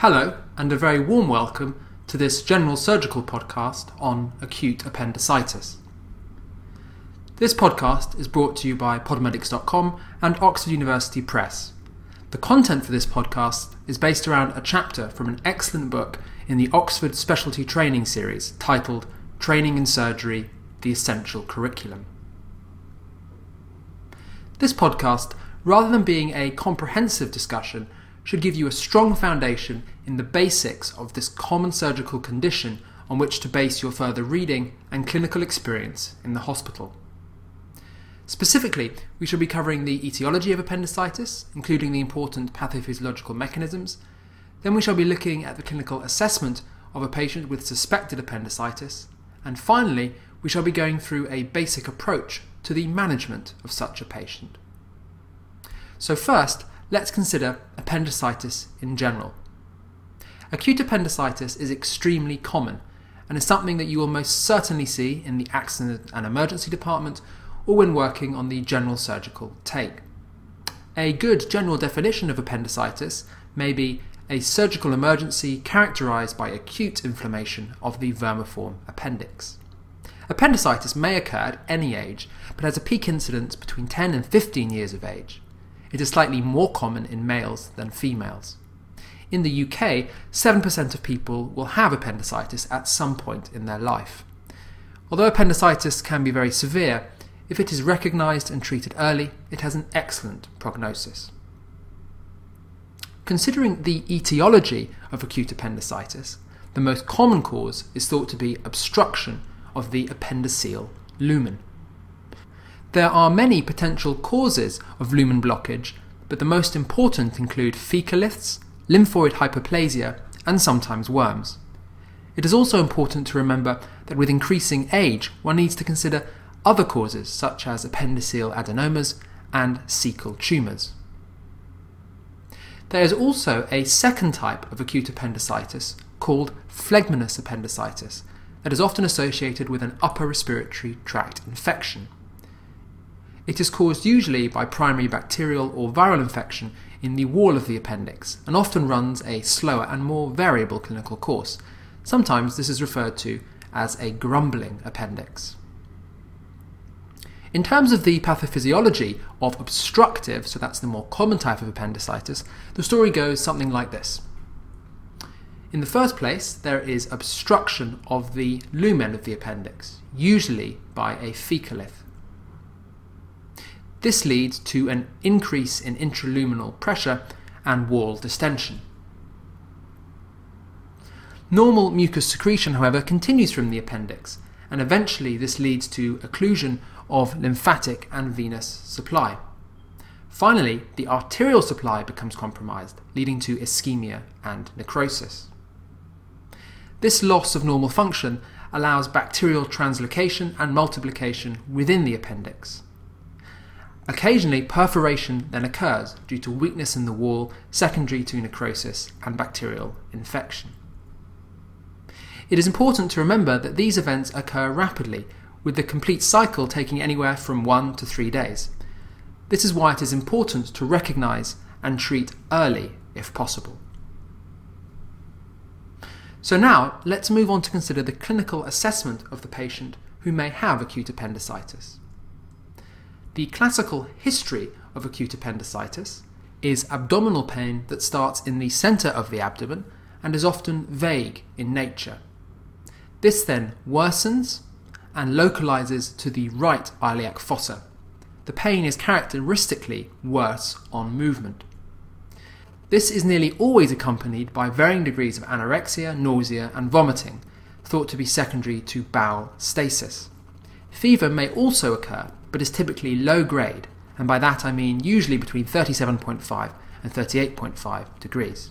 Hello, and a very warm welcome to this general surgical podcast on acute appendicitis. This podcast is brought to you by Podmedics.com and Oxford University Press. The content for this podcast is based around a chapter from an excellent book in the Oxford Specialty Training Series titled Training in Surgery The Essential Curriculum. This podcast, rather than being a comprehensive discussion, should give you a strong foundation in the basics of this common surgical condition on which to base your further reading and clinical experience in the hospital. Specifically, we shall be covering the etiology of appendicitis, including the important pathophysiological mechanisms. Then we shall be looking at the clinical assessment of a patient with suspected appendicitis. And finally, we shall be going through a basic approach to the management of such a patient. So, first, let's consider appendicitis in general. Acute appendicitis is extremely common and is something that you will most certainly see in the accident and emergency department or when working on the general surgical take. A good general definition of appendicitis may be a surgical emergency characterized by acute inflammation of the vermiform appendix. Appendicitis may occur at any age, but has a peak incidence between 10 and 15 years of age. It is slightly more common in males than females. In the UK, 7% of people will have appendicitis at some point in their life. Although appendicitis can be very severe, if it is recognised and treated early, it has an excellent prognosis. Considering the etiology of acute appendicitis, the most common cause is thought to be obstruction of the appendiceal lumen. There are many potential causes of lumen blockage, but the most important include fecaliths, lymphoid hyperplasia, and sometimes worms. It is also important to remember that with increasing age, one needs to consider other causes such as appendiceal adenomas and cecal tumours. There is also a second type of acute appendicitis called phlegmonous appendicitis that is often associated with an upper respiratory tract infection. It is caused usually by primary bacterial or viral infection in the wall of the appendix and often runs a slower and more variable clinical course. Sometimes this is referred to as a grumbling appendix. In terms of the pathophysiology of obstructive, so that's the more common type of appendicitis, the story goes something like this. In the first place, there is obstruction of the lumen of the appendix, usually by a fecalith. This leads to an increase in intraluminal pressure and wall distension. Normal mucus secretion, however, continues from the appendix, and eventually this leads to occlusion of lymphatic and venous supply. Finally, the arterial supply becomes compromised, leading to ischemia and necrosis. This loss of normal function allows bacterial translocation and multiplication within the appendix. Occasionally, perforation then occurs due to weakness in the wall secondary to necrosis and bacterial infection. It is important to remember that these events occur rapidly, with the complete cycle taking anywhere from one to three days. This is why it is important to recognise and treat early if possible. So, now let's move on to consider the clinical assessment of the patient who may have acute appendicitis. The classical history of acute appendicitis is abdominal pain that starts in the centre of the abdomen and is often vague in nature. This then worsens and localizes to the right iliac fossa. The pain is characteristically worse on movement. This is nearly always accompanied by varying degrees of anorexia, nausea, and vomiting, thought to be secondary to bowel stasis. Fever may also occur, but is typically low grade, and by that I mean usually between 37.5 and 38.5 degrees.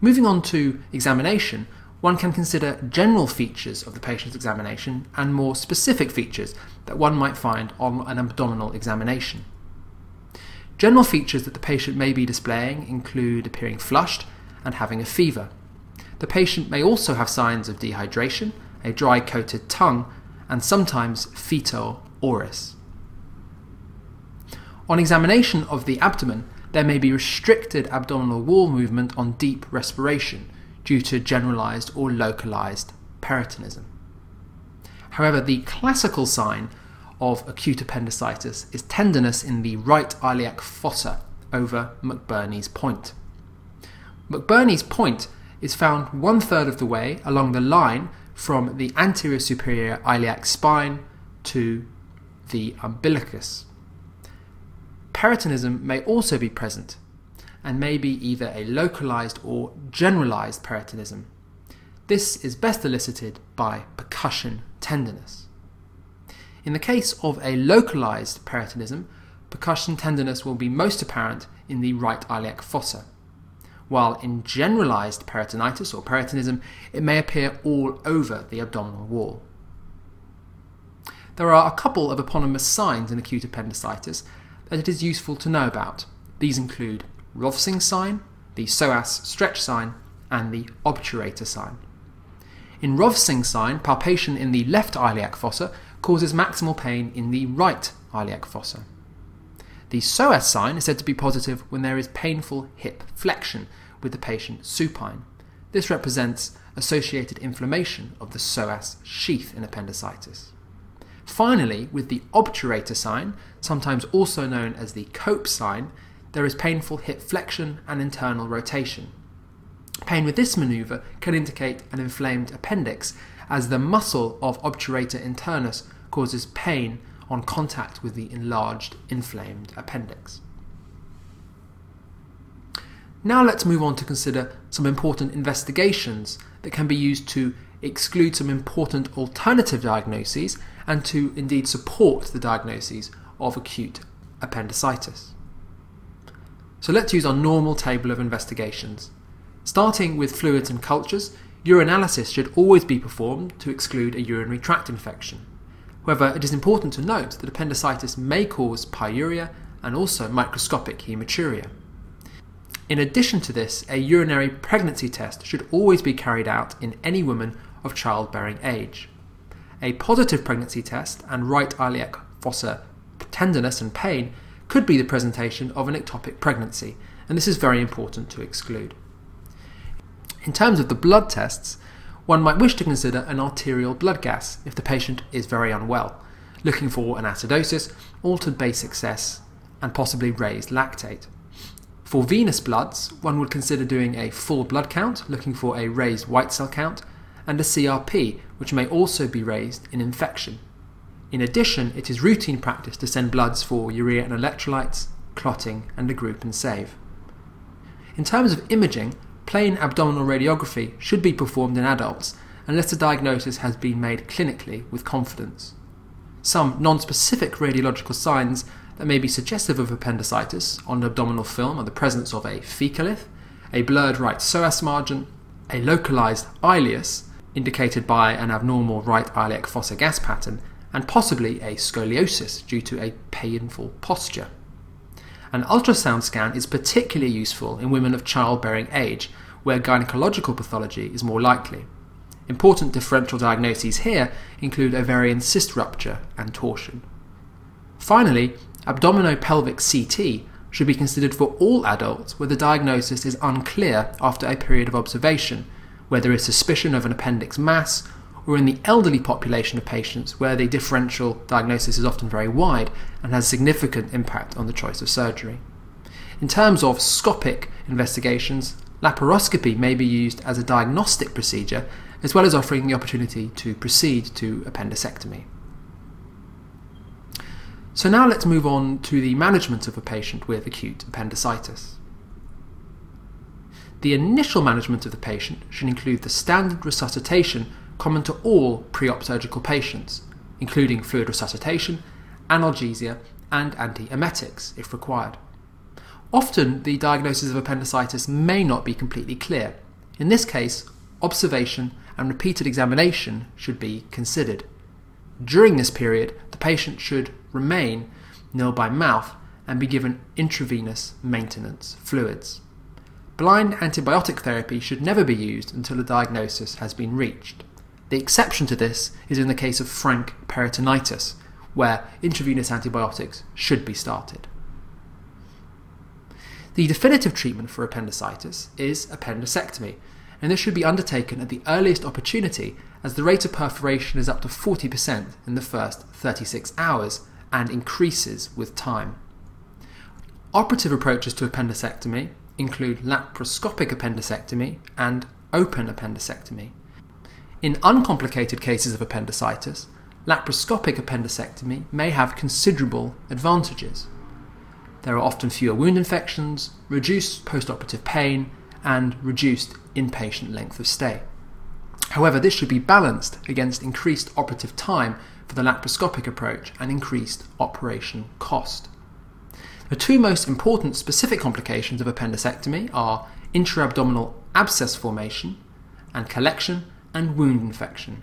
Moving on to examination, one can consider general features of the patient's examination and more specific features that one might find on an abdominal examination. General features that the patient may be displaying include appearing flushed and having a fever. The patient may also have signs of dehydration, a dry coated tongue, and sometimes fetor oris. On examination of the abdomen, there may be restricted abdominal wall movement on deep respiration due to generalized or localized peritonism. However, the classical sign of acute appendicitis is tenderness in the right iliac fossa over McBurney's point. McBurney's point is found one third of the way along the line from the anterior superior iliac spine to the umbilicus. Peritonism may also be present and may be either a localized or generalized peritonism. This is best elicited by percussion tenderness. In the case of a localized peritonism, percussion tenderness will be most apparent in the right iliac fossa, while in generalized peritonitis or peritonism, it may appear all over the abdominal wall. There are a couple of eponymous signs in acute appendicitis that it is useful to know about. These include Rovsing sign, the psoas stretch sign, and the obturator sign. In Rovsing sign, palpation in the left iliac fossa causes maximal pain in the right iliac fossa. The psoas sign is said to be positive when there is painful hip flexion with the patient supine. This represents associated inflammation of the psoas sheath in appendicitis. Finally, with the obturator sign, sometimes also known as the Cope sign, there is painful hip flexion and internal rotation. Pain with this maneuver can indicate an inflamed appendix, as the muscle of obturator internus causes pain on contact with the enlarged, inflamed appendix. Now let's move on to consider some important investigations that can be used to exclude some important alternative diagnoses and to indeed support the diagnoses of acute appendicitis. So let's use our normal table of investigations. Starting with fluids and cultures, urinalysis should always be performed to exclude a urinary tract infection. However, it is important to note that appendicitis may cause pyuria and also microscopic hematuria. In addition to this, a urinary pregnancy test should always be carried out in any woman of childbearing age. A positive pregnancy test and right iliac fossa tenderness and pain could be the presentation of an ectopic pregnancy, and this is very important to exclude. In terms of the blood tests, one might wish to consider an arterial blood gas if the patient is very unwell, looking for an acidosis, altered base excess, and possibly raised lactate. For venous bloods, one would consider doing a full blood count, looking for a raised white cell count, and a CRP, which may also be raised in infection. In addition, it is routine practice to send bloods for urea and electrolytes, clotting, and a group and save. In terms of imaging, plain abdominal radiography should be performed in adults unless the diagnosis has been made clinically with confidence. Some non-specific radiological signs that may be suggestive of appendicitis on abdominal film are the presence of a fecalith, a blurred right psoas margin, a localized ileus, indicated by an abnormal right iliac fossa gas pattern, and possibly a scoliosis due to a painful posture. An ultrasound scan is particularly useful in women of childbearing age, where gynecological pathology is more likely. Important differential diagnoses here include ovarian cyst rupture and torsion. Finally, abdominopelvic CT should be considered for all adults where the diagnosis is unclear after a period of observation, where there is suspicion of an appendix mass, or in the elderly population of patients where the differential diagnosis is often very wide and has significant impact on the choice of surgery. In terms of scopic investigations, laparoscopy may be used as a diagnostic procedure as well as offering the opportunity to proceed to appendicectomy. So now let's move on to the management of a patient with acute appendicitis. The initial management of the patient should include the standard resuscitation common to all pre-op surgical patients, including fluid resuscitation, analgesia, and antiemetics if required. Often, the diagnosis of appendicitis may not be completely clear. In this case, observation and repeated examination should be considered. During this period, the patient should remain nil by mouth and be given intravenous maintenance fluids. Blind antibiotic therapy should never be used until a diagnosis has been reached. The exception to this is in the case of frank peritonitis, where intravenous antibiotics should be started. The definitive treatment for appendicitis is appendicectomy, and this should be undertaken at the earliest opportunity as the rate of perforation is up to 40% in the first 36 hours and increases with time. Operative approaches to appendicectomy include laparoscopic appendicectomy and open appendicectomy. In uncomplicated cases of appendicitis, laparoscopic appendicectomy may have considerable advantages. There are often fewer wound infections, reduced postoperative pain, and reduced inpatient length of stay. However, this should be balanced against increased operative time for the laparoscopic approach and increased operation cost. The two most important specific complications of appendicectomy are intra-abdominal abscess formation and collection and wound infection.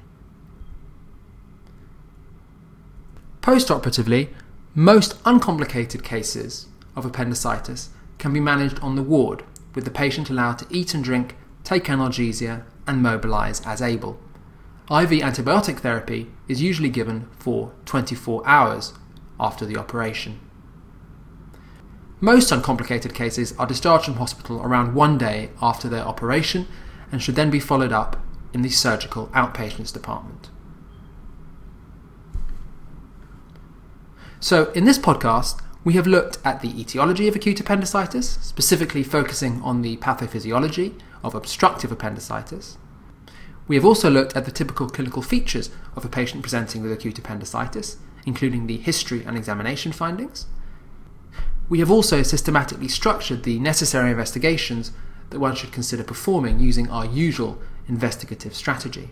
Postoperatively, most uncomplicated cases of appendicitis can be managed on the ward, with the patient allowed to eat and drink, take analgesia, and mobilize as able. IV antibiotic therapy is usually given for 24 hours after the operation. Most uncomplicated cases are discharged from hospital around one day after their operation and should then be followed up in the surgical outpatients department. So, in this podcast, we have looked at the etiology of acute appendicitis, specifically focusing on the pathophysiology of obstructive appendicitis. We have also looked at the typical clinical features of a patient presenting with acute appendicitis, including the history and examination findings. We have also systematically structured the necessary investigations that one should consider performing using our usual investigative strategy.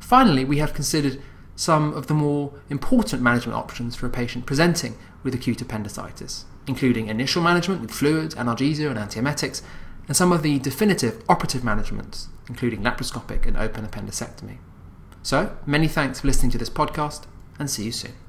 Finally, we have considered some of the more important management options for a patient presenting with acute appendicitis, including initial management with fluids, analgesia, and antiemetics, and some of the definitive operative managements, including laparoscopic and open appendicectomy. So, many thanks for listening to this podcast, and see you soon.